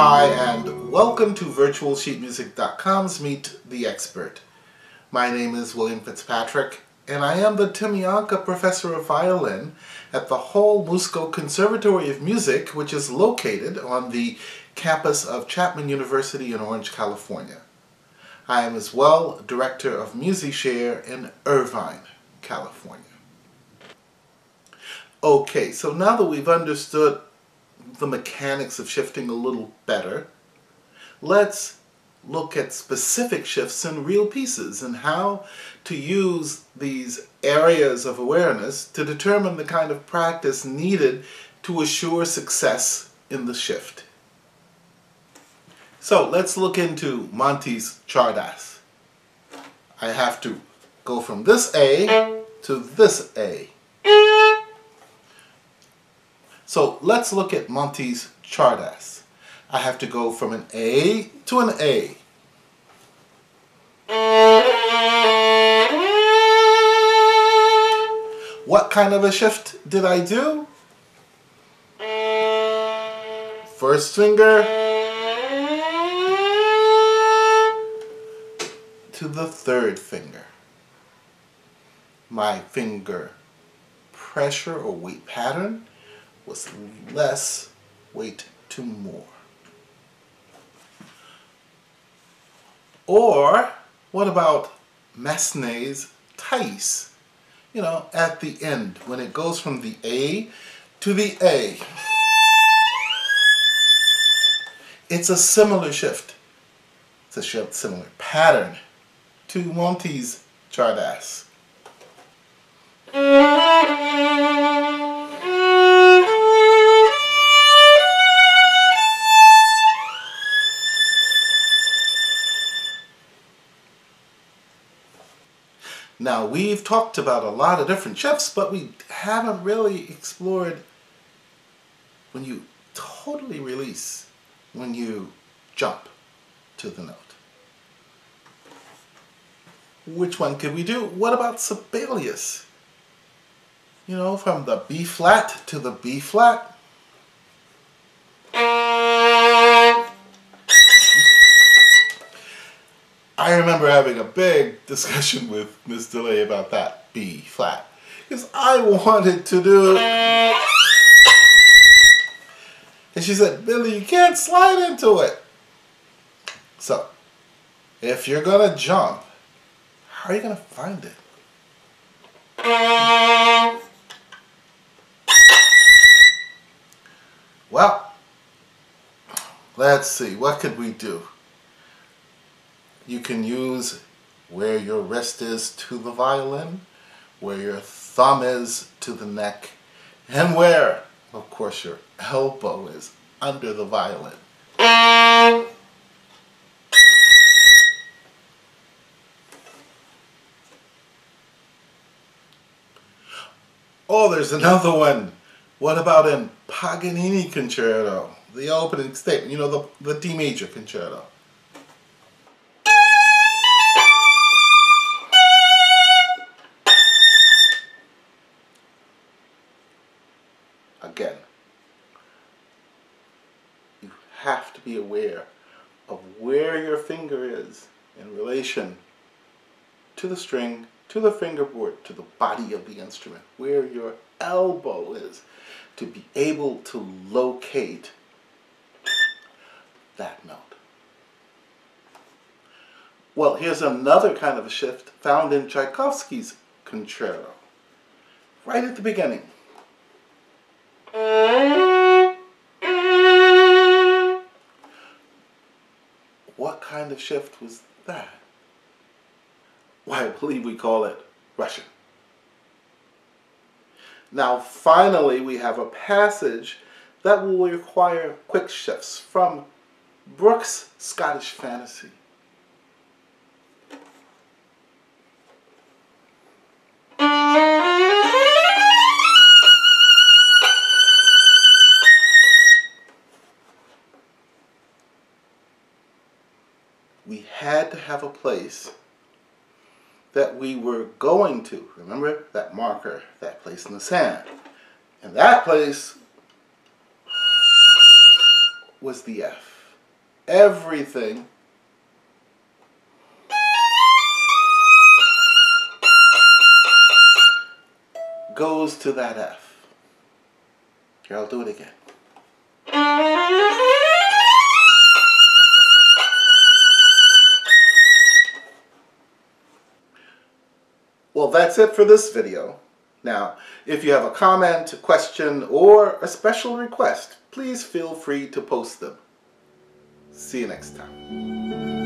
Hi, and welcome to VirtualSheetMusic.com's Meet the Expert. My name is William Fitzpatrick, and I am the Timianka Professor of Violin at the Hall Musco Conservatory of Music, which is located on the campus of Chapman University in Orange, California. I am as well Director of MusiShare in Irvine, California. Okay, so now that we've understood the mechanics of shifting a little better, let's look at specific shifts in real pieces and how to use these areas of awareness to determine the kind of practice needed to assure success in the shift. So let's look into Monti's Czardas. I have to go from this A to this A. So let's look at Monti's Czardas. I have to go from an A to an A. What kind of a shift did I do? First finger to the third finger. My finger pressure or weight pattern was less weight to more. Or what about Massenet's Thais? You know, at the end, when it goes from the A to the A. It's a similar shift. It's a similar pattern to Monti's Czardas. Now, we've talked about a lot of different shifts, but we haven't really explored when you totally release, when you jump to the note. Which one could we do? What about Sibelius? You know, from the B flat to the B flat. I remember having a big discussion with Miss DeLay about that B flat. Because I wanted to do... And she said, Billy, you can't slide into it. So, if you're going to jump, how are you going to find it? Well, let's see, what could we do? You can use where your wrist is to the violin, where your thumb is to the neck, and where, of course, your elbow is under the violin. Oh, there's another one. What about in Paganini Concerto? The opening statement, you know, the, the D major concerto. Again. You have to be aware of where your finger is in relation to the string, to the fingerboard, to the body of the instrument, where your elbow is, to be able to locate that note. Well, here's another kind of a shift found in Tchaikovsky's concerto, right at the beginning. What kind of shift was that? Why, I believe we call it Russian. Now, finally, we have a passage that will require quick shifts from Bruch's Scottish Fantasy. We had to have a place that we were going to. Remember that marker, that place in the sand. And that place was the F. everything goes to that F. Here, I'll do it again. Well, that's it for this video. Now, if you have a comment, question, or a special request, please feel free to post them. See you next time.